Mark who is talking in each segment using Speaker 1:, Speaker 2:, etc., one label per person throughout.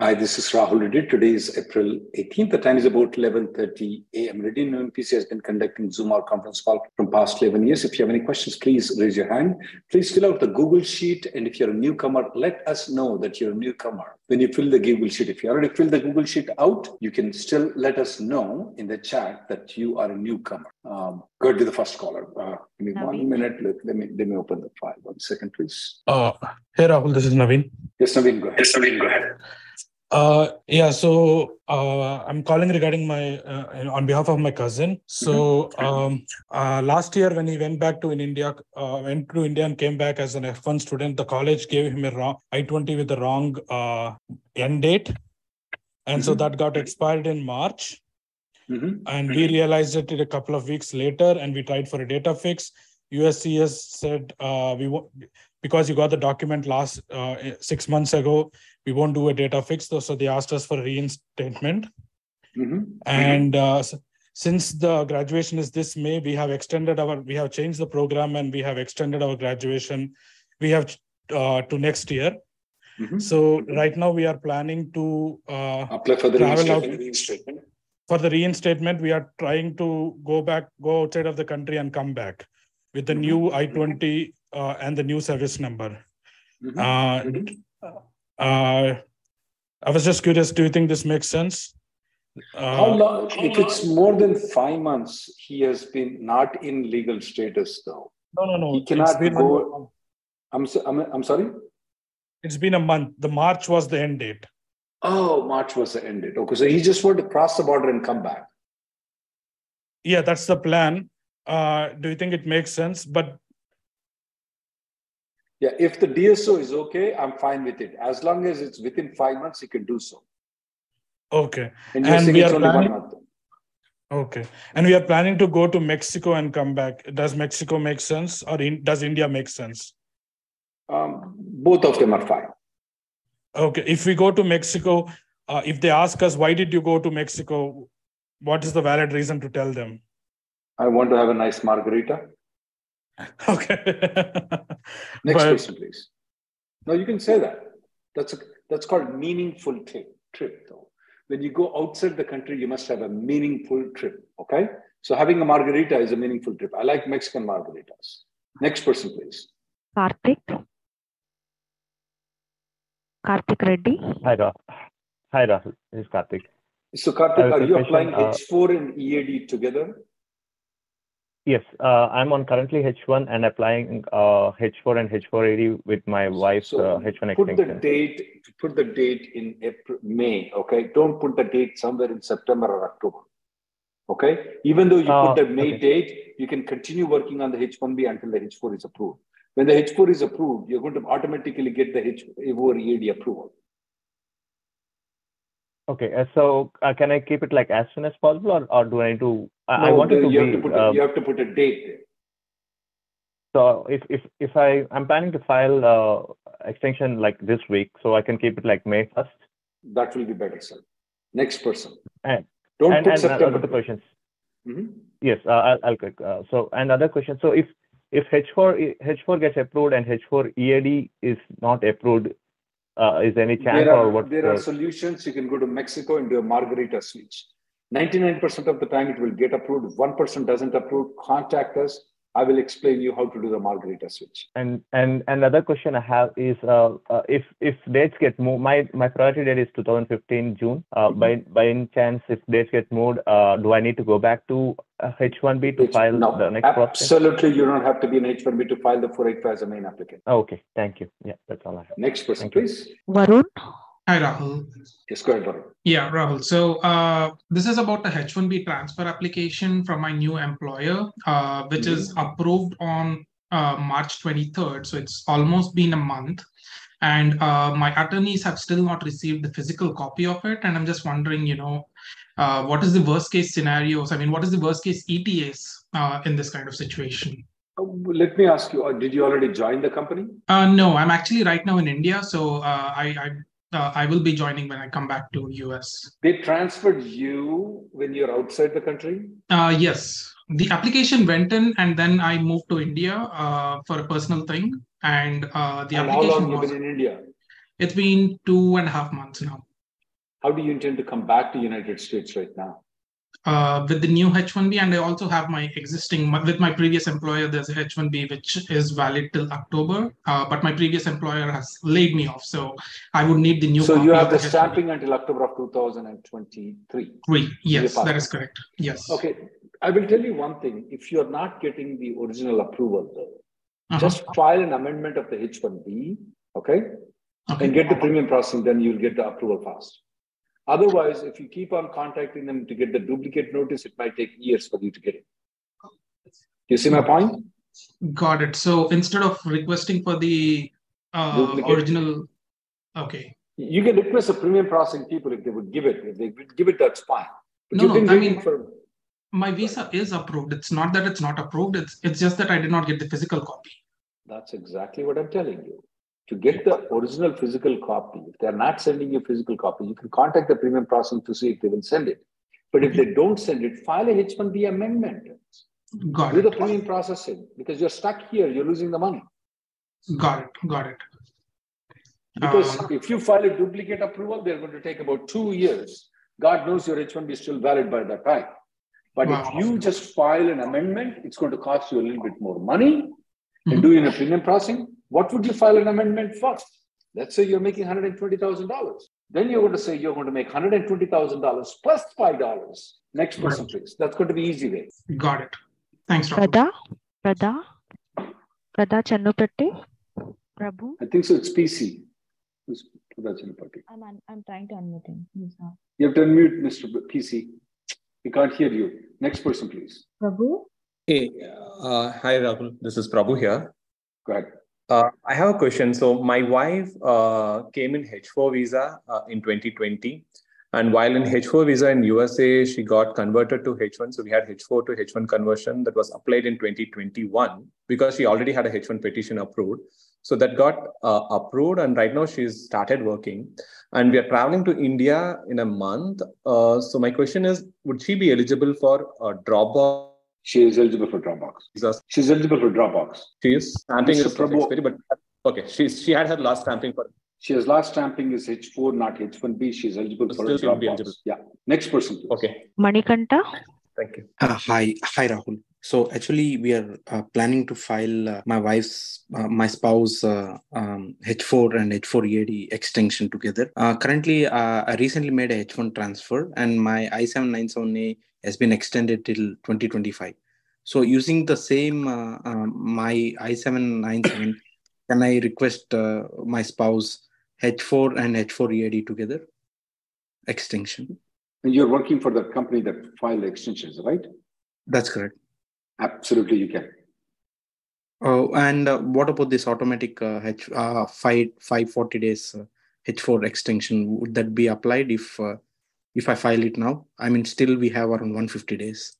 Speaker 1: Hi, this is Rahul Reddy. Today is April 18th. The time is about 11.30 a.m. Reddy New PC has been conducting Zoom or conference call from past 11 years. If you have any questions, please raise your hand. Please fill out the Google Sheet. And if you're a newcomer, let us know that you're a newcomer when you fill the Google Sheet. If you already filled the Google Sheet out, you can still let us know in the chat that you are a newcomer. Um, go to the first caller. Uh, give me
Speaker 2: Naveen.
Speaker 1: one minute. Let, let, me, let me open the file. One second, please.
Speaker 3: Uh, hey Rahul, this is Naveen.
Speaker 1: Yes, Naveen, go ahead. Yes, Naveen, go ahead.
Speaker 3: Uh, yeah, so uh, I'm calling regarding my uh, on behalf of my cousin. So um, uh, last year when he went back to in India, uh, went to India and came back as an F1 student, the college gave him a wrong I-20 with the wrong uh, end date, and so
Speaker 1: Mhm.
Speaker 3: that got expired in March.
Speaker 1: Mhm.
Speaker 3: and we realized it a couple of weeks later and we tried for a data fix USCIS said uh, we won't because you got the document last uh, six months ago we won't do a data fix though so they asked us for reinstatement
Speaker 1: Mhm.
Speaker 3: and uh, since the graduation is this may we have extended our we have changed the program and we have extended our graduation we have uh, to next year
Speaker 1: Mhm.
Speaker 3: so right now we are planning to uh,
Speaker 1: Apply for the
Speaker 3: Travel out-
Speaker 1: reinstatement. reinstatement.
Speaker 3: for the reinstatement, we are trying to go back, go outside of the country and come back with the new I twenty uh, and the new service number.
Speaker 1: Mhm.
Speaker 3: Uh,
Speaker 1: Mhm.
Speaker 3: uh, I was just curious. Do you think this makes sense? Uh,
Speaker 1: How long, if it's more than five months, he has been not in legal status though.
Speaker 3: No, no, no.
Speaker 1: He cannot go- I'm, so- I'm, I'm sorry?
Speaker 3: It's been a month. The March was the end date.
Speaker 1: Oh, March was the end date. Okay, so he just wanted to cross the border and come back.
Speaker 3: Yeah, that's the plan. Uh, do you think it makes sense? But
Speaker 1: Yeah, if the DSO is okay, I'm fine with it. As long as it's within five months, you can do so.
Speaker 3: okay,
Speaker 1: And
Speaker 3: And we are planning- okay. And we are planning to go to Mexico and come back. Does Mexico make sense, or in, does India make sense?
Speaker 1: Um, both of them are fine.
Speaker 3: Okay, if we go to Mexico, uh, if they ask us, why did you go to Mexico? What is the valid reason to tell them?
Speaker 1: I want to have a nice margarita.
Speaker 3: Okay.
Speaker 1: Next
Speaker 3: But-
Speaker 1: person, please. No, you can say that. That's a, that's called meaningful trip. Trip though. When you go outside the country, you must have a meaningful trip. Okay. So having a margarita is a meaningful trip. I like Mexican margaritas. Next person, please.
Speaker 2: Karthik. Karthik Reddy.
Speaker 4: Hi, Rahul. Hi, Rahul. This is Karthik.
Speaker 1: So Karthik, are you
Speaker 4: quick
Speaker 1: applying.
Speaker 4: Uh,
Speaker 1: H4 and EAD together?
Speaker 4: Yes, uh, I'm on currently H1 and applying uh, H4 and H4 EAD with my wife's
Speaker 1: So
Speaker 4: uh, H1
Speaker 1: put the
Speaker 4: extension.
Speaker 1: date. Put the date in April, May. Okay. Don't put the date somewhere in September or October. Okay. Even though you
Speaker 4: Uh,
Speaker 1: put the May
Speaker 4: okay.
Speaker 1: date, you can continue working on the H1B until the H4 is approved. When the H4 is approved, you're going to automatically get the H4 EAD approval.
Speaker 4: Okay, uh, so uh, can I keep it like as soon as possible, or, or do I need to? I I
Speaker 1: No,
Speaker 4: wanted to
Speaker 1: you have
Speaker 4: be.
Speaker 1: to put
Speaker 4: uh,
Speaker 1: a, you have to put a date there.
Speaker 4: so if if if I I'm planning to file uh, extension like this week, so I can keep it like May first.
Speaker 1: That will be better, sir. Next person.
Speaker 4: And-
Speaker 1: Don't
Speaker 4: And
Speaker 1: put
Speaker 4: and uh,
Speaker 1: September.
Speaker 4: other questions.
Speaker 1: Mhm.
Speaker 4: Yes, uh, I'll, I'll click. Uh, so another question. So if if H4 H4 gets approved and H4 EAD is not approved, uh, is there any chance
Speaker 1: There
Speaker 4: or
Speaker 1: are,
Speaker 4: what?
Speaker 1: there are solutions. You can go to Mexico and do a margarita switch. 99% of the time it will get approved. 1% doesn't approve, contact us. I will explain you how to do the margarita switch.
Speaker 4: And and another question I have is uh, uh, if if dates get moved, my my priority date is 2015 June. Uh, mm-hmm. By by any chance, if dates get moved, uh, do I need to go back to H1B to H- file no, the next
Speaker 1: absolutely, process? Absolutely, you don't have to be an H1B to file the 485 as a main applicant.
Speaker 4: Okay, thank you. Yeah, that's all I have.
Speaker 1: Next person, thank please.
Speaker 2: You. Varun.
Speaker 5: Hi, Rahul.
Speaker 1: Yes, go ahead.
Speaker 5: Yeah, Rahul. So uh, this is about the H1B transfer application from my new employer, uh, which mm-hmm. is approved on uh, March 23rd. So it's almost been a month. And uh, my attorneys have still not received the physical copy of it. And I'm just wondering, you know, uh, what is the worst case scenarios? I mean, what is the worst case ETAs uh, in this kind of situation?
Speaker 1: Let me ask you, did you already join the company?
Speaker 5: no, I'm actually right now in India. So I, I uh, I will be joining when I come back to US.
Speaker 1: They transferred you when you're outside the country?
Speaker 5: Uh, yes. The application went in and then I moved to India uh, for a personal thing. And uh, the
Speaker 1: and
Speaker 5: application
Speaker 1: how long was, you been in India?
Speaker 5: It's been two and a half months now.
Speaker 1: How do you intend to come back to United States right now?
Speaker 5: Uh, with the new H1B, and I also have my existing with my previous employer. There's a H1B which is valid till October, uh, but my previous employer has laid me off, so I would need the new.
Speaker 1: So you have the, stamping until October of 2023.
Speaker 5: Three, yes, that is correct. Yes.
Speaker 1: Okay, I will tell you one thing: if you are not getting the original approval, though, uh-huh. just file an amendment of the H1B, okay, okay. and get the premium processing. Then you'll get the approval fast. Otherwise, if you keep on contacting them to get the duplicate notice, it might take years for you to get it. You see my point?
Speaker 5: Got it. So instead of requesting for the uh, original, okay.
Speaker 1: You can request a premium processing people if they would give it. If they would give it, that's fine.
Speaker 5: But no, no, I mean, for... my visa is approved. It's not that it's not approved. It's it's just that I did not get the physical copy.
Speaker 1: That's exactly what I'm telling you to get the original physical copy, if they're not sending you physical copy, you can contact the premium processing to see if they will send it. But if they don't send it, file a H1B amendment.
Speaker 5: Got
Speaker 1: Do
Speaker 5: it.
Speaker 1: the premium processing because you're stuck here, you're losing the money.
Speaker 5: Got it. Got it.
Speaker 1: Because uh, if you file a duplicate approval, they're going to take about two years. God knows your H1B is still valid by that time. But wow. if you just file an amendment, it's going to cost you a little bit more money mm-hmm. and doing a premium processing what would you file an amendment for? Let's say you're making $120,000. Then you're going to say you're going to make $120,000 plus $5. Next person, please. That's going to be easy way.
Speaker 5: Got it. Thanks,
Speaker 2: Rahul. Prada? Prada? Prada Channupatti? Prabhu?
Speaker 1: I think so. It's PC.
Speaker 2: I'm, un- I'm trying to unmute him. He's not.
Speaker 1: You have to unmute Mr. PC. We can't hear you. Next person, please.
Speaker 2: Prabhu?
Speaker 6: Hey, uh, hi, Rahul. This is Prabhu here.
Speaker 1: Go ahead.
Speaker 6: Uh, I have a question. So my wife uh, came in H4 visa uh, in 2020, and while in H4 visa in USA, she got converted to H1. So we had H4 to H1 conversion that was applied in 2021 because she already had a H1 petition approved. So that got uh, approved, and right now she's started working, and we are traveling to India in a month. Uh, so my question is, would she be eligible for a Dropbox?
Speaker 1: She is eligible for Dropbox. She's eligible for Dropbox.
Speaker 6: She is stamping is expiry, but okay, she's she had her last stamping for.
Speaker 1: She has last stamping is H4, not H1B. She's eligible for Still Dropbox. Eligible. Yeah. Next person. Please.
Speaker 6: Okay.
Speaker 2: Manikanta.
Speaker 6: Thank you.
Speaker 7: Uh, hi, hi Rahul. So actually, we are uh, planning to file uh, my wife's, uh, my spouse uh, um, H4 and H4 EAD extension together. Uh, currently, I recently made a H1 transfer, and my I797A has been extended till 2025. So using the same uh, uh, my i797, can I request uh, my spouse H4 and H4 EAD together extension?
Speaker 1: And you're working for the company that filed the extensions, right?
Speaker 7: That's correct.
Speaker 1: Absolutely, you can.
Speaker 7: Oh, and uh, what about this automatic uh, H uh, five five forty days uh, H4 extension? Would that be applied if uh, if I file it now. I mean, still we have around 150 days.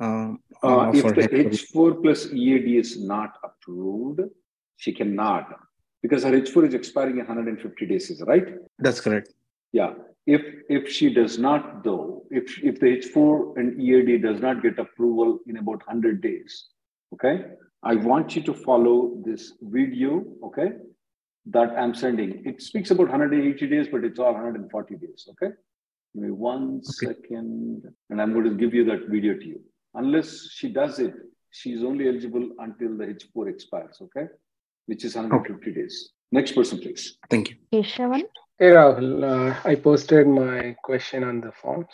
Speaker 1: Uh, uh, if the H4 plus EAD is not approved, she cannot because her H4 is expiring in 150 days, is right?
Speaker 7: That's correct.
Speaker 1: Yeah. If if she does not though, if if the H4 and EAD does not get approval in about 100 days, okay, I want you to follow this video, okay, that I'm sending. It speaks about 180 days, but it's all 140 days. Okay. Give me one okay. second, and I'm going to give you that video to you. Unless she does it, she's only eligible until the H4 expires, okay? Which is 150 okay. days. Next person, please.
Speaker 7: Thank you.
Speaker 2: Keshavan.
Speaker 8: Hey, Rahul. Uh, I posted my question on the forms.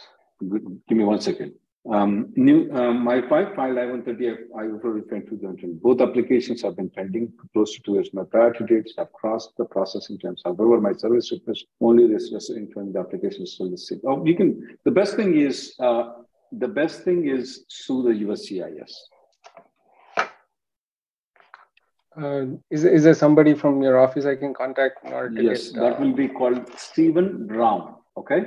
Speaker 1: Give me one second. Um, new, um, my five filed I-130, I will referred to them. Both applications have been pending close to two years. My priority dates have crossed the processing times. However, my service request only this in when the application is still the same. Oh, you can. The best thing is uh, the best thing is sue the USCIS.
Speaker 8: Uh, is, is there somebody from your office I can contact in order to
Speaker 1: yes, get, uh, that will be called Stephen Brown. Okay.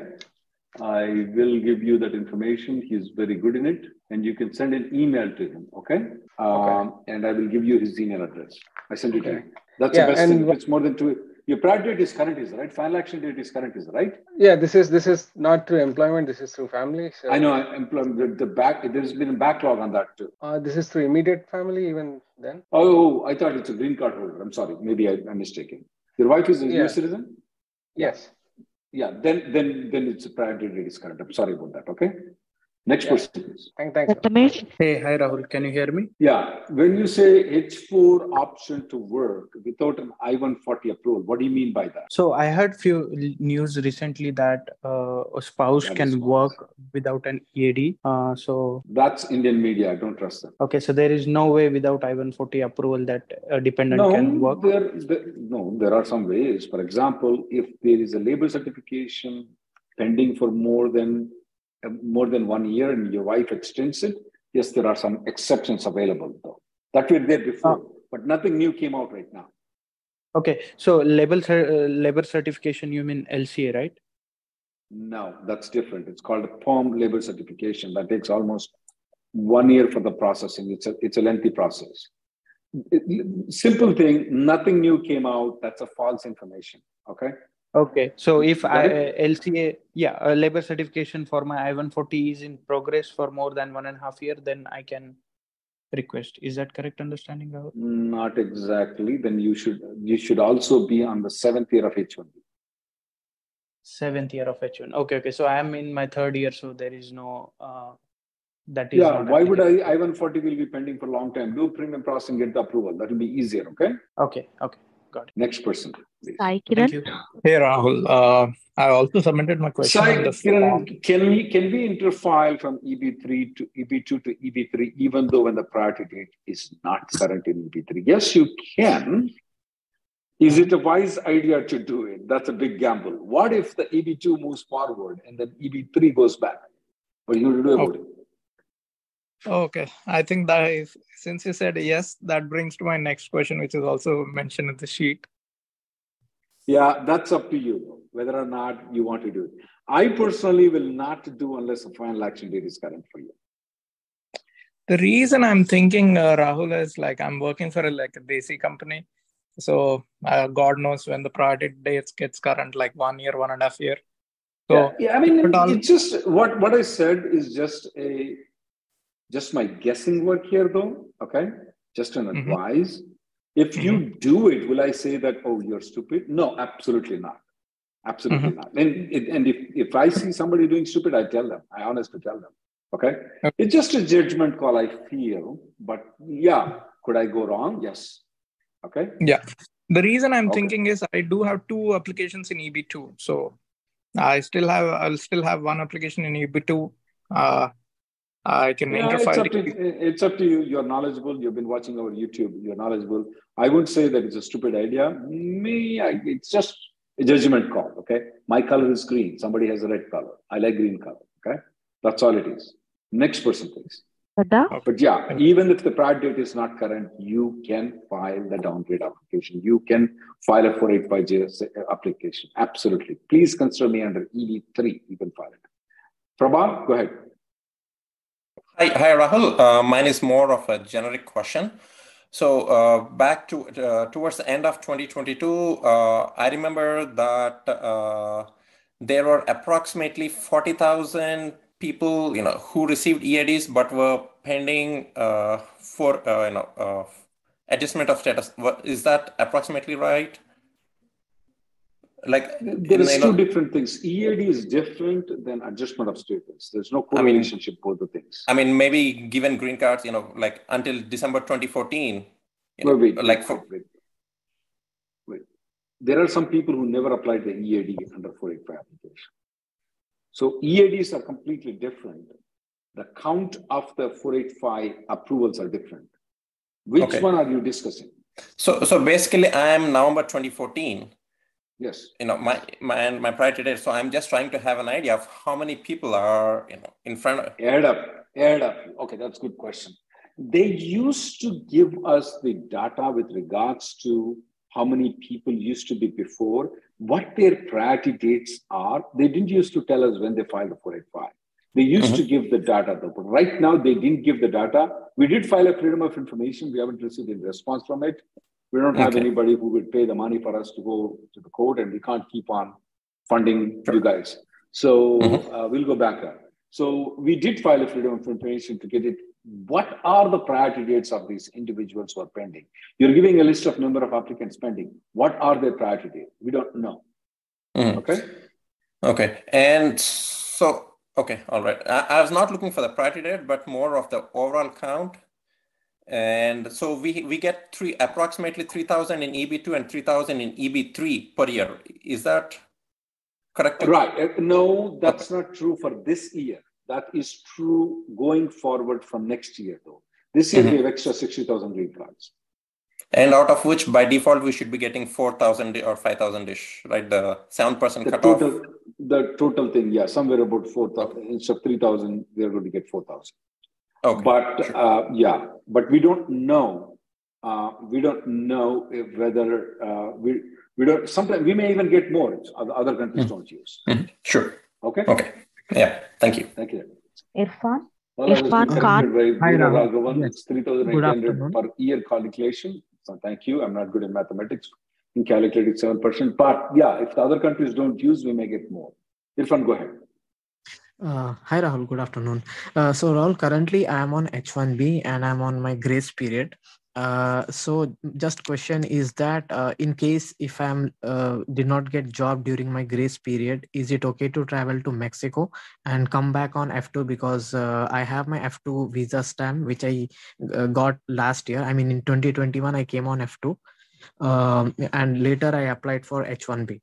Speaker 1: I will give you that information. He's very good in it, and you can send an email to him. Okay. Um, okay. And I will give you his email address. I sent it okay. to you. That's yeah, the best thing. It's more than two your priority date is current is right? Final action date is current is right?
Speaker 8: Yeah this is this is not through employment this is through family so.
Speaker 1: i know employment the, the back there's been a backlog on that too.
Speaker 8: Uh, this is through immediate family even then.
Speaker 1: Oh i thought it's a green card holder. I'm sorry maybe I, am mistaken. Your wife is a yeah. us citizen?
Speaker 8: Yes.
Speaker 1: Yeah then then then it's a priority date is current. I'm sorry about that okay Next yeah. question, please.
Speaker 8: Thank, thanks.
Speaker 9: Hey, hi, Rahul. Can you hear me?
Speaker 1: Yeah. When you say H4 option to work without an I-140 approval, what do you mean by that?
Speaker 9: So I heard few news recently that uh, a spouse that can work without an EAD. Uh, so
Speaker 1: that's Indian media. I don't trust them.
Speaker 9: Okay, so there is no way without I-140 approval that a dependent
Speaker 1: no,
Speaker 9: can work.
Speaker 1: There, there, no, there are some ways. For example, if there is a labor certification pending for more than more than one year and your wife extends it, yes, there are some exceptions available though. That were there before, oh. but nothing new came out right now.
Speaker 9: Okay, so label uh, labor certification, you mean LCA, right?
Speaker 1: No, that's different. It's called a PERM labor certification. That takes almost one year for the processing. It's a it's a lengthy process. Simple thing, nothing new came out. That's a false information. Okay.
Speaker 9: Okay, so if I, uh, LCA, yeah, a labor certification for my I-140 is in progress for more than one and a half year, then I can request. Is that correct understanding, Rahul?
Speaker 1: Not exactly. Then you should you should also be on the seventh year of H1B.
Speaker 9: Seventh year of H1. Okay, okay. So I am in my third year, so there is no uh, that is.
Speaker 1: Yeah. Why would I I-140 will be pending for a long time? Do premium processing, get the approval. That will be easier. Okay.
Speaker 9: Okay. Okay. Got it.
Speaker 1: Next person.
Speaker 2: Hi, Kiran.
Speaker 9: Hey, Rahul. Uh, I also submitted my question.
Speaker 1: Sai, Kiran, can we can we interfile from EB3 to EB2 to EB3 even though when the priority date is not current in EB3? Yes, you can. Is it a wise idea to do it? That's a big gamble. What if the EB2 moves forward and then EB3 goes back? What are you going to do about it?
Speaker 9: Okay, I think that is, since you said yes, that brings to my next question, which is also mentioned in the sheet.
Speaker 1: Yeah, that's up to you, whether or not you want to do it. I personally will not do unless a final action date is current for you.
Speaker 9: The reason I'm thinking, uh, Rahul, is like I'm working for a, like a desi company. So uh, God knows when the project dates gets current, like one year, one and a half year.
Speaker 1: So yeah, yeah I mean, it's just what what I said is just a just my guessing work here, though. Okay, just an mm-hmm. advice. If mm-hmm. you do it, will I say that oh you're stupid? No, absolutely not. Absolutely mm-hmm. not. And and if if I see somebody doing stupid, I tell them. I honestly tell them. Okay? okay, it's just a judgment call. I feel, but yeah, could I go wrong? Yes. Okay.
Speaker 9: Yeah. The reason I'm okay. thinking is I do have two applications in EB2, so I still have I'll still have one application in EB2. Uh, I can yeah,
Speaker 1: it's up, to, it's up to you. You're knowledgeable. You've been watching our YouTube. You're knowledgeable. I wouldn't say that it's a stupid idea. Me, I, it's just a judgment call. Okay. My color is green. Somebody has a red color. I like green color. Okay. That's all it is. Next person, please. But yeah, even if the prior date is not current, you can file the downgrade application. You can file a 485J application. Absolutely. Please consider me under EB3. You can file it. Prabha, go ahead.
Speaker 10: Hi, hi Rahul. Uh, mine is more of a generic question. So uh, back to uh, towards the end of 2022, uh, I remember that there were approximately 40,000 people, you know, who received EADs but were pending for you know adjustment of status. Is that approximately right? Like
Speaker 1: there is two different things. EAD is different than adjustment of status. There's no correlation I mean, both the things.
Speaker 10: I mean, maybe given green cards, you know, like until December 2014.
Speaker 1: You know, wait, wait, like for, wait, wait. There are some people who never applied the EAD under 485 application. So EADs are completely different. The count of the 485 approvals are different. Which okay. one are you discussing?
Speaker 10: So, so basically, I am November 2014
Speaker 1: Yes.
Speaker 10: You know, my my and my priority date. So I'm just trying to have an idea of how many people are, you know, in front of
Speaker 1: add up. Add up. Okay, that's a good question. They used to give us the data with regards to how many people used to be before, what their priority dates are. They didn't used to tell us when they filed the 485. They used mm-hmm. to give the data though, but right now they didn't give the data. We did file a freedom of information. We haven't received any response from it. We don't have okay. anybody who would pay the money for us to go to the court, and we can't keep on funding sure. you guys. So mm-hmm. uh, we'll go back there. So we did file a freedom of information to get it. What are the priority dates of these individuals who are pending? You're giving a list of number of applicants pending. What are their priority dates? We don't know.
Speaker 10: Mm-hmm.
Speaker 1: Okay.
Speaker 10: Okay. And so, okay, all right. I, I was not looking for the priority date, but more of the overall count and so we, we get three approximately 3,000 in EB2 and 3,000 in EB3 per year. Is that correct?
Speaker 1: Right. Uh, no, that's okay. not true for this year. That is true going forward from next year, though. This year mm-hmm. we have extra 60,000 green cards.
Speaker 10: And out of which, by default, we should be getting 4,000 or 5,000 ish, right? The 7% the cutoff.
Speaker 1: Total, the total thing, yeah, somewhere about 4,000. Instead of 3,000, we're going to get 4,000.
Speaker 10: Okay.
Speaker 1: But uh, yeah, but we don't know. Uh, we don't know if whether uh, we we don't. Sometimes we may even get more. Other other countries mm-hmm. don't use.
Speaker 10: Mm-hmm. Sure.
Speaker 1: Okay.
Speaker 10: Okay. Yeah. Thank you.
Speaker 1: Thank you.
Speaker 2: Irfan.
Speaker 1: Well, Irfan Khan. Hi, Raghavan. Yes. It's 3,800 per year calculation. So thank you. I'm not good in mathematics in calculating 7%. But yeah, if the other countries don't use, we may get more. Irfan, go ahead.
Speaker 11: Uh, hi Rahul, good afternoon. Uh, so Rahul, currently I am on H1B and I'm on my grace period. Uh, so just question is that uh, in case if I'm uh, did not get job during my grace period, is it okay to travel to Mexico and come back on F2 because uh, I have my F2 visa stamp which I got last year. I mean in 2021 I came on F2 um, and later I applied for H1B.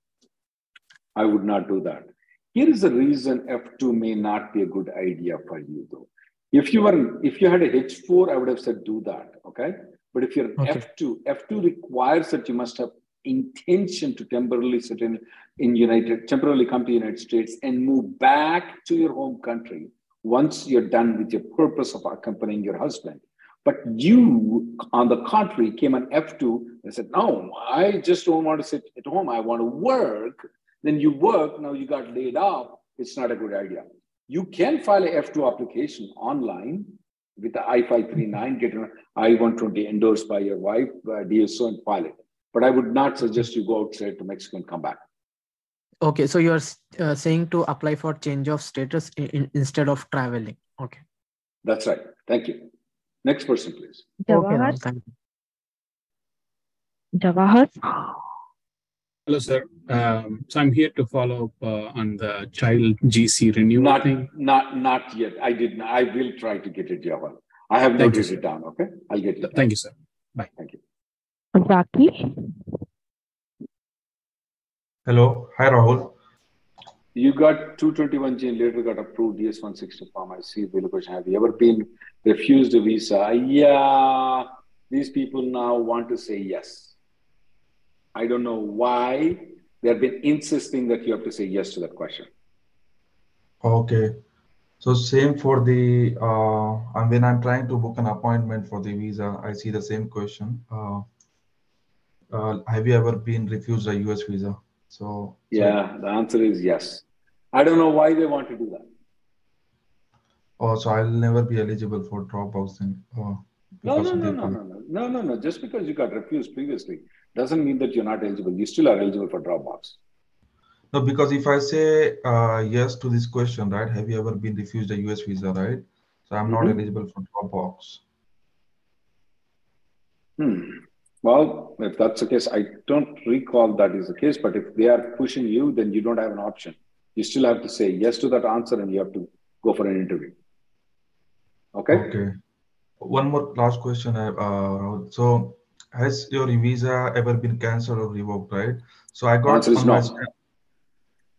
Speaker 1: I would not do that here is the reason F2 may not be a good idea for you, though. If you were, if you had a H4, I would have said do that. Okay. But if you're okay. F2, F2 requires that you must have intention to temporarily sit in, in United, temporarily come to United States and move back to your home country once you're done with your purpose of accompanying your husband. But you, on the contrary, came on F2 and said, No, I just don't want to sit at home. I want to work then you work, now you got laid off, it's not a good idea. You can file a F2 application online with the I-539, get an I-120 endorsed by your wife, uh, DSO, and file it. But I would not suggest you go outside to Mexico and come back.
Speaker 11: Okay, so you're uh, saying to apply for change of status in, in, instead of traveling. Okay.
Speaker 1: That's right. Thank you. Next person, please.
Speaker 2: Jawahar. Okay, thank you. Jawahar.
Speaker 12: Hello, sir. Um, so I'm here to follow up uh, on the child GC renewal
Speaker 1: not,
Speaker 12: thing.
Speaker 1: Not, not yet. I did. Not, I will try to get it, Jawan. I have noted it down. Okay, I'll get it.
Speaker 12: Thank you, sir. Bye.
Speaker 1: Thank you.
Speaker 2: Zaki.
Speaker 13: Hello. Hi, Rahul.
Speaker 1: You got 221G later got approved DS160 form. I see the question. Have you ever been refused a visa? Yeah. These people now want to say yes. I don't know why they've been insisting that you have to say yes to that question.
Speaker 13: Okay. So same for the uh, and when I'm trying to book an appointment for the visa, I see the same question. Uh, uh, have you ever been refused a US visa? So
Speaker 1: yeah, so, the answer is yes. I don't know why they want to do that.
Speaker 13: Oh, so I'll never be eligible for Dropbox then. Oh,
Speaker 1: no, no, no, no, no, no, no, no, no. Just because you got refused previously doesn't mean that you're not eligible. You still are eligible for Dropbox.
Speaker 13: No, because if I say uh, yes to this question, right? Have you ever been refused a US visa, right? So I'm not mm-hmm. eligible for Dropbox.
Speaker 1: Hmm. Well, if that's the case, I don't recall that is the case, but if they are pushing you, then you don't have an option. You still have to say yes to that answer and you have to go for an interview. Okay?
Speaker 13: Okay. One more last question. Uh, so, has your visa ever been cancelled or revoked, right? So I got on my stamp,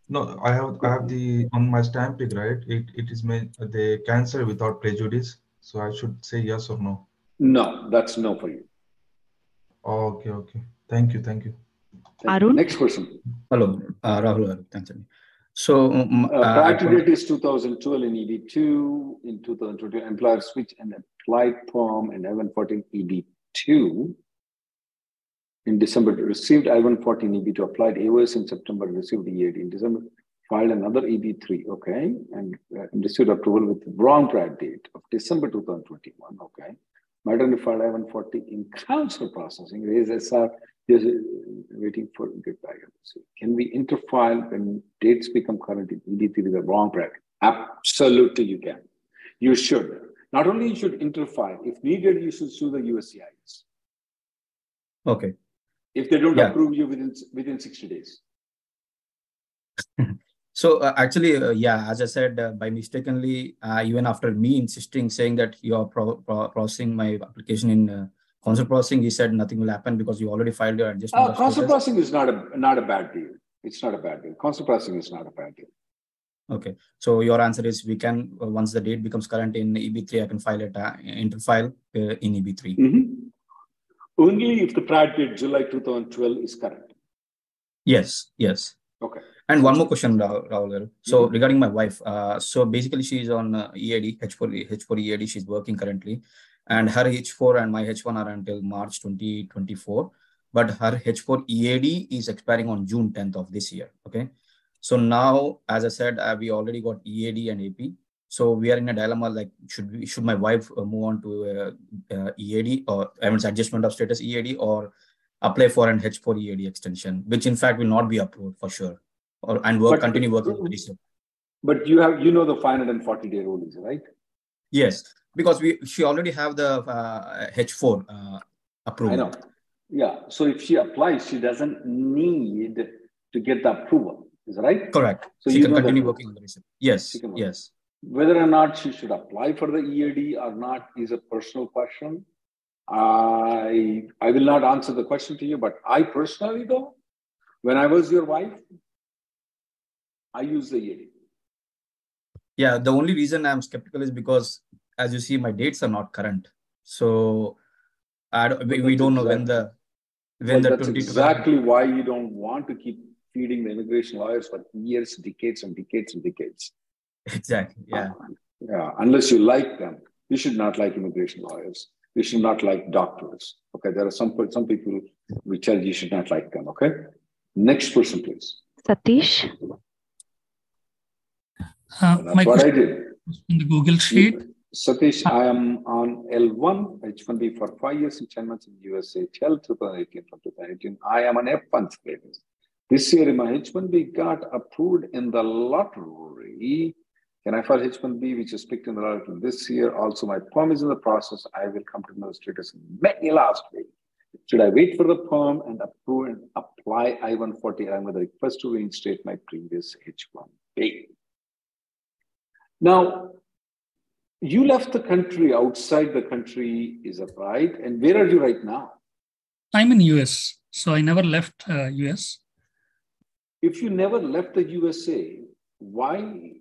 Speaker 13: no, I have I have the on my stamping, right? It it is made they cancel without prejudice. So I should say yes or no.
Speaker 1: No, that's no for you.
Speaker 13: Okay, okay. Thank you, thank you.
Speaker 1: Arun? Next question.
Speaker 14: Hello, uh, Rahul. Thanks. So, um,
Speaker 1: uh, uh, date is 2012 in EB2. In 2020, employer switch and applied form in I-140 EB2. In December, received I-140 EB2, applied AOS in September, received EAD. In December, filed another EB3, okay, and uh, received approval with wrong prior date of December 2021, okay. Maternity filed I-140 in consular processing, raised SR, is waiting for get back. Can we interfile when dates become current in EB3 with the wrong prior? Absolutely, you can. You should. Not only you should interfile, if needed, you should sue the USCIS.
Speaker 14: Okay.
Speaker 1: If they don't yeah. approve you within within 60 days.
Speaker 14: so uh, actually, uh, yeah, as I said, uh, by mistakenly, uh, even after me insisting, saying that you are pro- pro- processing my application in uh, consular processing, he said nothing will happen because you already filed your adjustment.
Speaker 1: Uh, consular processing is not a not a bad deal. It's not a bad deal. Consular processing is not a bad deal.
Speaker 14: Okay, so your answer is we can uh, once the date becomes current in EB3, I can file it uh, interfile uh, in EB3.
Speaker 1: Mm-hmm. Only if the prior date July 2012 is current.
Speaker 14: Yes, yes.
Speaker 1: Okay.
Speaker 14: And one more question, Rahul. Rahul. So mm-hmm. regarding my wife, uh, so basically she's on uh, EAD, H4, H4 EAD. She's working currently, and her H4 and my H1 are until March 2024. But her H4 EAD is expiring on June 10th of this year. Okay. So now, as I said, uh, we already got EAD and AP. So we are in a dilemma like should we should my wife uh, move on to uh, uh, EAD or I mean adjustment of status EAD or apply for an H4 EAD extension, which in fact will not be approved for sure, or and work but, continue working with
Speaker 1: this. But you have you know the 540 day rule is right?
Speaker 14: Yes, because we she already have the H4 uh, uh, approval.
Speaker 1: I know. Yeah. So if she applies, she doesn't need to get the approval. Is that right?
Speaker 14: Correct. So she can continue working on the research. Yes. Yes.
Speaker 1: Whether or not she should apply for the EAD or not is a personal question. I I will not answer the question to you, but I personally though, when I was your wife, I use the EAD.
Speaker 14: Yeah, the only reason I'm skeptical is because, as you see, my dates are not current. So I don't, we, we don't know when the when
Speaker 1: the that's exactly why you don't want to keep feeding the immigration lawyers for years, decades, and decades and decades.
Speaker 14: Exactly. Yeah.
Speaker 1: Uh, yeah. Unless you like them, you should not like immigration lawyers. You should not like doctors. Okay. There are some some people we tell you should not like them. Okay. Next person, please.
Speaker 15: Satish.
Speaker 1: Uh, that's what I did.
Speaker 16: In the Google Sheet.
Speaker 1: Satish, I am on L1, H1B for five years in 10 months in USA, till 2018 from 2018. I am on F1 status. This year, my H1B got approved in the lottery can I file H1B, which is picked in the lottery this year? Also, my perm is in the process. I will come to know status many last week. Should I wait for the perm and approve and apply I-140? I'm going to request to reinstate my previous H1B. Now, you left the country outside the country, is that right? And where are you right now?
Speaker 16: I'm in US, so I never left uh, US.
Speaker 1: If you never left the USA, why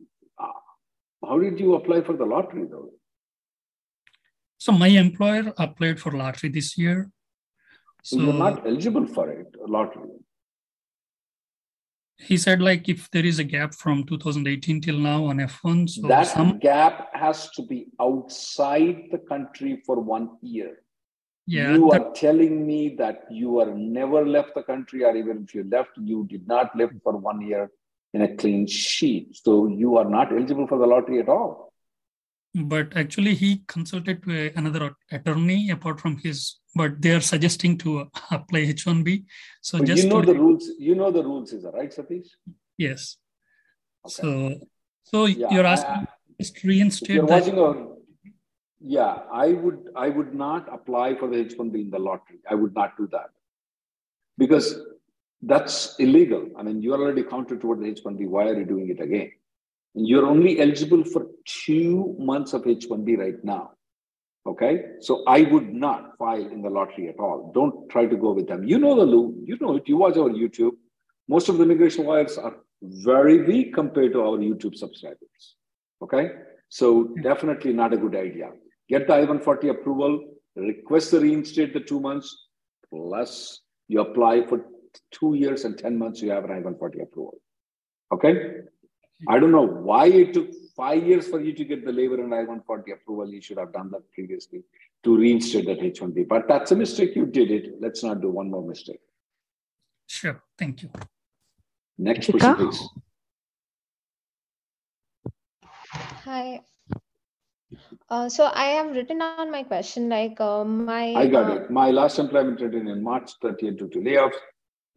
Speaker 1: how did you apply for the lottery though?
Speaker 16: So my employer applied for lottery this year.
Speaker 1: So you're not eligible for it, lottery.
Speaker 16: He said like if there is a gap from 2018 till now on F1, so
Speaker 1: that some... gap has to be outside the country for one year. Yeah, you that... are telling me that you are never left the country, or even if you left, you did not live for one year in a clean sheet. So you are not eligible for the lottery at all.
Speaker 16: But actually, he consulted to another attorney apart from his. But they are suggesting to uh, apply H one B. So
Speaker 1: but
Speaker 16: just
Speaker 1: you know the rules. You know the rules, is that right, Satish?
Speaker 16: Yes. Okay. So, so yeah, you're asking just reinstate. If you're
Speaker 1: watching our Yeah, I would I would not apply for the H1B in the lottery. I would not do that. Because that's illegal. I mean, you are already counted toward the H1B. Why are you doing it again? You're only eligible for two months of H1B right now. Okay. So I would not file in the lottery at all. Don't try to go with them. You know the Lou, you know it. You watch our YouTube. Most of the immigration lawyers are very weak compared to our YouTube subscribers. Okay. So definitely not a good idea. Get the I-140 approval, request to reinstate the two months, plus you apply for two years and 10 months, you have an I-140 approval. Okay? I don't know why it took five years for you to get the labor and I-140 approval. You should have done that previously to reinstate that H-1B. But that's a mistake. You did it. Let's not do one more mistake.
Speaker 16: Sure. Thank you.
Speaker 1: Next question, please.
Speaker 15: Hi. Uh, so I have written down my question like uh, my.
Speaker 1: I got
Speaker 15: uh,
Speaker 1: it. My last employment ended in March 30th due to layoffs.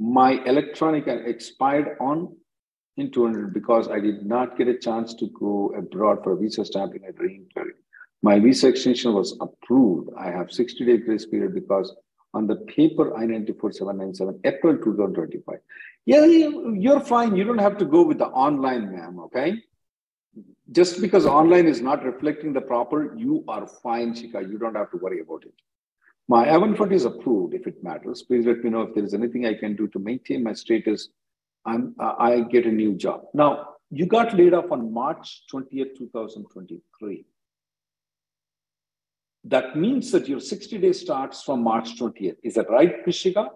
Speaker 1: My electronic expired on in 200 because I did not get a chance to go abroad for visa stamping and re-entry. My visa extension was approved. I have 60 day grace period because on the paper I-94 797 April 2025. Yeah, you're fine. You don't have to go with the online, ma'am. Okay just because online is not reflecting the proper, you are fine, Shika. You don't have to worry about it. My I-140 is approved if it matters. Please let me know if there is anything I can do to maintain my status. I'm, uh, I get a new job. Now, you got laid off on March 20th, 2023. That means that your 60 days starts from March 20th. Is that right, Krishika?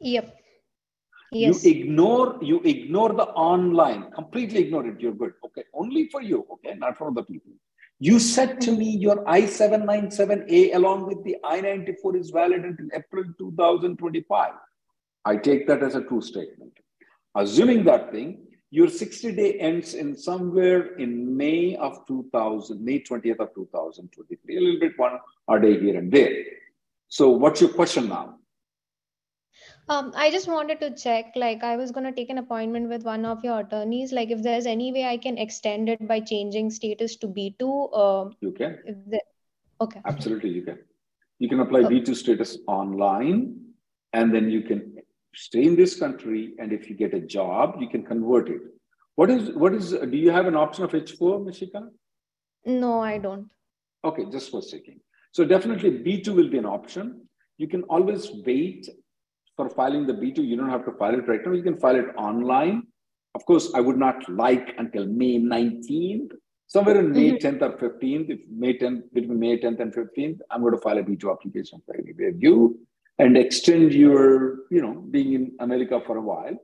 Speaker 15: Yep. Yes.
Speaker 1: You ignore you ignore the online, completely ignore it. You're good. Okay. Only for you, okay, not for other people. You said to me your I-797A along with the I-94 is valid until April 2025. I take that as a true statement. Assuming that thing, your 60 day ends in somewhere in May of 2000, May 20th of 2023, a little bit one a day here and there. So what's your question now?
Speaker 15: Um, I just wanted to check, like I was gonna take an appointment with one of your attorneys, like if there's any way I can extend it by changing status to B2. Uh,
Speaker 1: you can.
Speaker 15: Okay.
Speaker 1: Absolutely, you can. You can apply B2 status online, and then you can stay in this country. And if you get a job, you can convert it. What is what is? Do you have an option of H4, Mishika?
Speaker 15: No, I don't.
Speaker 1: Okay, just for checking. So definitely B2 will be an option. You can always wait for filing the B2, you don't have to file it right now. You can file it online. Of course, I would not like until May 19th. Somewhere in May mm-hmm. 10th or 15th, if May 10th, between May 10th and 15th, I'm going to file a B2 application for you and extend your, you know, being in America for a while.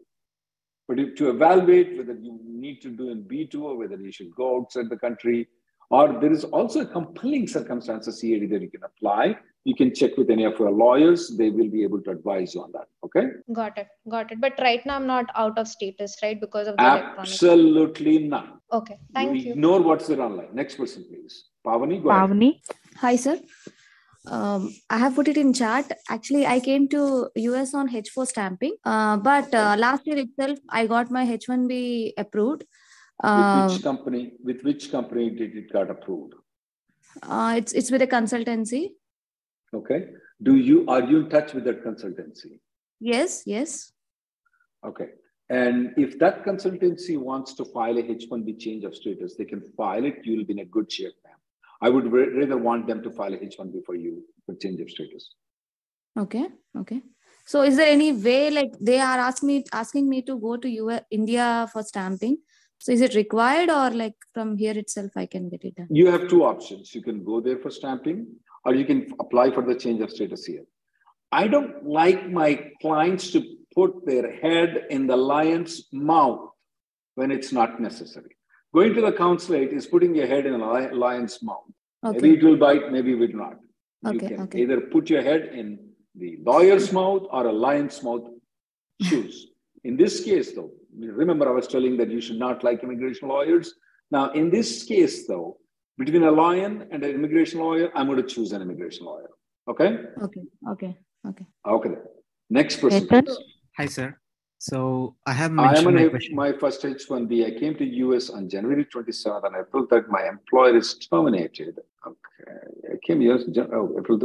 Speaker 1: But if, to evaluate whether you need to do in B2 or whether you should go outside the country, or there is also a compelling circumstances EAD that you can apply you can check with any of our lawyers. They will be able to advise you on that. Okay.
Speaker 15: Got it. Got it. But right now I'm not out of status, right? Because of the
Speaker 1: Absolutely electronic. not.
Speaker 15: Okay. Thank you.
Speaker 1: you. Ignore what's there online. Next person, please. Pavani, go
Speaker 17: Pavani.
Speaker 1: Ahead.
Speaker 17: Hi, sir. Um, I have put it in chat. Actually, I came to US on H4 stamping, uh, but uh, last year itself, I got my H1B approved.
Speaker 1: Uh, with which company? With which company did it got approved?
Speaker 17: Uh, it's it's with a consultancy.
Speaker 1: Okay. Do you are you in touch with that consultancy?
Speaker 17: Yes, yes.
Speaker 1: Okay. And if that consultancy wants to file a H1B change of status, they can file it. You'll be in a good shape, ma'am. I would rather want them to file a H1B for you for change of status.
Speaker 17: Okay. Okay. So is there any way like they are asking me asking me to go to US, India for stamping? So is it required or like from here itself I can get it done?
Speaker 1: You have two options. You can go there for stamping or you can apply for the change of status here. I don't like my clients to put their head in the lion's mouth when it's not necessary. Going to the consulate is putting your head in a lion's mouth. Okay. Maybe it will bite, maybe it will not. Okay, you can okay. either put your head in the lawyer's mouth or a lion's mouth. Choose. in this case, though, remember I was telling that you should not like immigration lawyers. Now, in this case, though, between a lion and an immigration lawyer, I'm going to choose an immigration lawyer. Okay?
Speaker 17: Okay. Okay. Okay.
Speaker 1: Okay. Next person. Please.
Speaker 11: Hi, sir. So I have
Speaker 1: mentioned I am my, my first H1B. I came to US on January 27th and April 3rd. My employer is terminated. Okay. I came here, oh, April,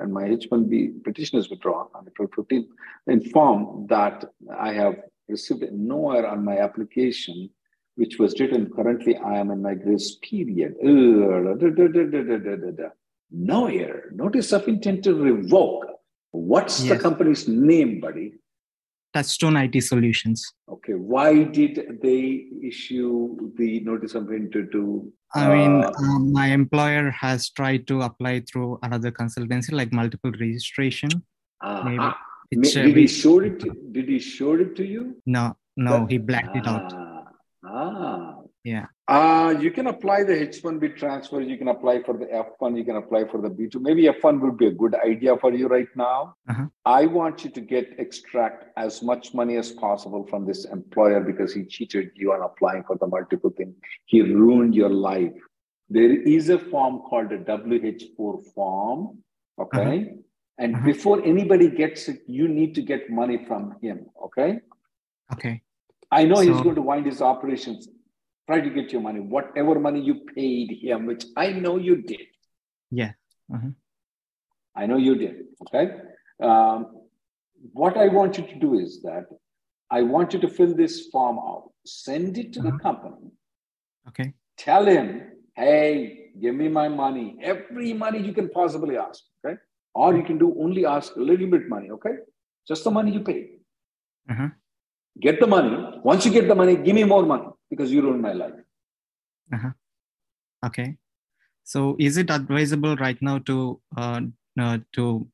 Speaker 1: and my H-1B petition is withdrawn on April 15th, informed that I have received no error on my application, which was written currently I am in my grace period. No error. Notice of intent to revoke. What's yes. the company's name, buddy?
Speaker 18: Touchstone IT Solutions.
Speaker 1: Okay. Why did they issue the notice of intent to?
Speaker 18: I mean, uh, um, my employer has tried to apply through another consultancy, like multiple registration.
Speaker 1: Uh, Maybe. Uh, did he show it? To, did he show it to you?
Speaker 18: No, no, he blacked it out.
Speaker 1: Ah.
Speaker 18: Yeah.
Speaker 1: Uh, you can apply the H1B transfer. You can apply for the F1. You can apply for the B2. Maybe F1 would be a good idea for you right now.
Speaker 18: Uh-huh.
Speaker 1: I want you to get extract as much money as possible from this employer because he cheated you on applying for the multiple thing. He ruined your life. There is a form called a WH4 form. Okay. Uh-huh. And uh-huh. before anybody gets it, you need to get money from him. Okay.
Speaker 18: Okay.
Speaker 1: I know so, he's going to wind his operations try to get your money, whatever money you paid him, which I know you did.
Speaker 18: Yeah. Uh-huh.
Speaker 1: I know you did. Okay. Um, what I want you to do is that I want you to fill this form out, send it to uh-huh. the company.
Speaker 18: Okay.
Speaker 1: Tell him, hey, give me my money, every money you can possibly ask. Okay. Or you can do only ask a little bit money. Okay. Just the money you paid.
Speaker 18: Uh-huh.
Speaker 1: Get the money. Once you get the money, give me more money because you ruined my life.
Speaker 18: Uh-huh. Okay. So is it advisable right now to uh, uh, to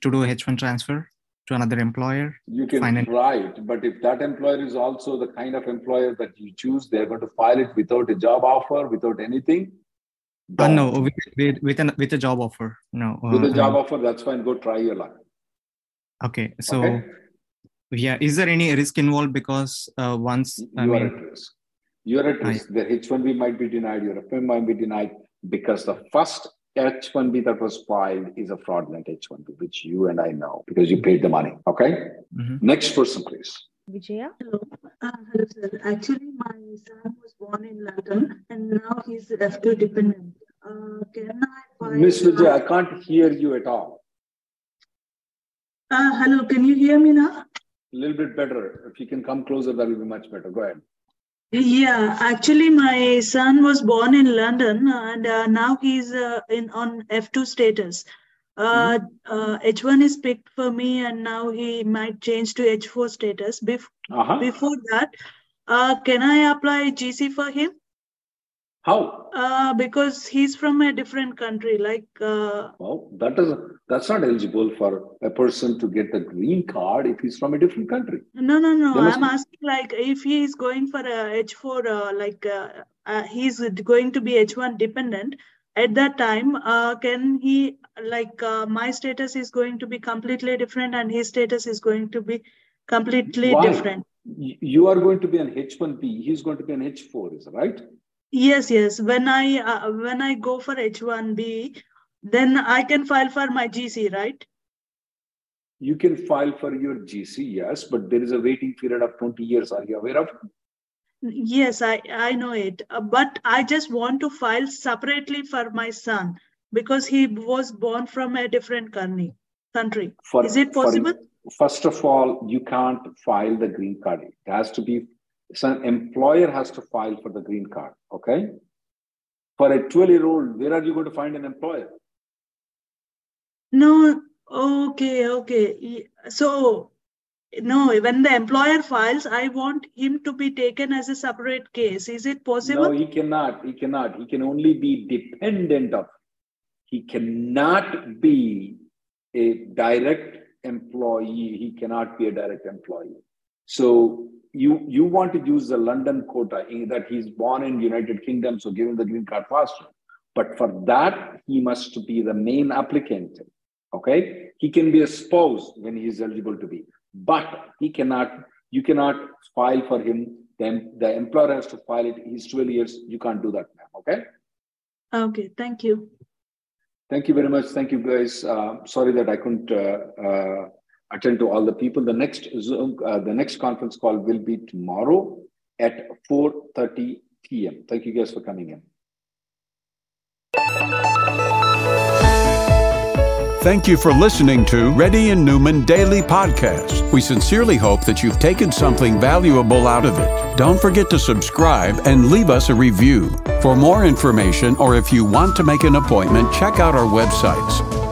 Speaker 18: to do H1 transfer to another employer?
Speaker 1: You can Finan- try it, but if that employer is also the kind of employer that you choose, they're going to file it without a job offer, without anything.
Speaker 18: Uh, no, with, with, with, an, with a job offer. No.
Speaker 1: With a uh, job uh, offer, that's fine. Go try your luck.
Speaker 18: Okay. So, okay? Yeah, is there any risk involved? Because uh, once
Speaker 1: you I mean, are at risk you're at risk. The H1B might be denied, your F1 might be denied because the first H1B that was filed is a fraudulent H1B, which you and I know because you paid the money. Okay.
Speaker 18: Mm-hmm.
Speaker 1: Next person, please.
Speaker 2: Vijaya.
Speaker 19: Hello. Uh, hello, sir. Actually, my son was born in London and now he's F2 dependent. Uh, can I
Speaker 1: Miss Vijay, I can't hear you at all.
Speaker 19: Uh, hello, can you hear me now?
Speaker 1: A little bit better. If you can come closer, that will be much better. Go ahead.
Speaker 19: Yeah, actually, my son was born in London, and uh, now he's uh, in on F2 status. Uh, mm-hmm. H1 uh, is picked for me, and now he might change to H4 status. Bef- uh-huh. Before that, uh, can I apply GC for him?
Speaker 1: How?
Speaker 19: Uh, because he's from a different country. Like. Uh,
Speaker 1: well, that is that's not eligible for a person to get the green card if he's from a different country.
Speaker 19: No, no, no. I'm be... asking like if he is going for a H4, uh, like uh, uh, he's going to be H1 dependent. At that time, uh, can he like uh, my status is going to be completely different and his status is going to be completely Why? different?
Speaker 1: You are going to be an H1B. He's going to be an H4, is right?
Speaker 19: Yes, yes. When I uh, when I go for H1B, then I can file for my GC, right?
Speaker 1: You can file for your GC, yes, but there is a waiting period of 20 years. Are you aware of?
Speaker 19: Yes, I, I know it. Uh, but I just want to file separately for my son because he was born from a different country. country. For, is it possible?
Speaker 1: For, first of all, you can't file the green card. It has to be so an employer has to file for the green card. Okay. For a 12 year old, where are you going to find an employer?
Speaker 19: No. Okay. Okay. So, no, when the employer files, I want him to be taken as a separate case. Is it possible?
Speaker 1: No, he cannot. He cannot. He can only be dependent of. He cannot be a direct employee. He cannot be a direct employee. So you you want to use the London quota that he's born in United Kingdom, so give him the green card faster. But for that, he must be the main applicant. Okay, he can be a spouse when he is eligible to be, but he cannot. You cannot file for him. Then the employer has to file it. He's 12 years. You can't do that, ma'am. Okay.
Speaker 19: Okay. Thank you.
Speaker 1: Thank you very much. Thank you, guys. Uh, sorry that I couldn't uh, uh, attend to all the people. The next Zoom, uh, the next conference call will be tomorrow at 4:30 p.m. Thank you guys for coming in.
Speaker 20: Thank you for listening to Reddy and Neumann Daily Podcast. We sincerely hope that you've taken something valuable out of it. Don't forget to subscribe and leave us a review. For more information or if you want to make an appointment, check out our websites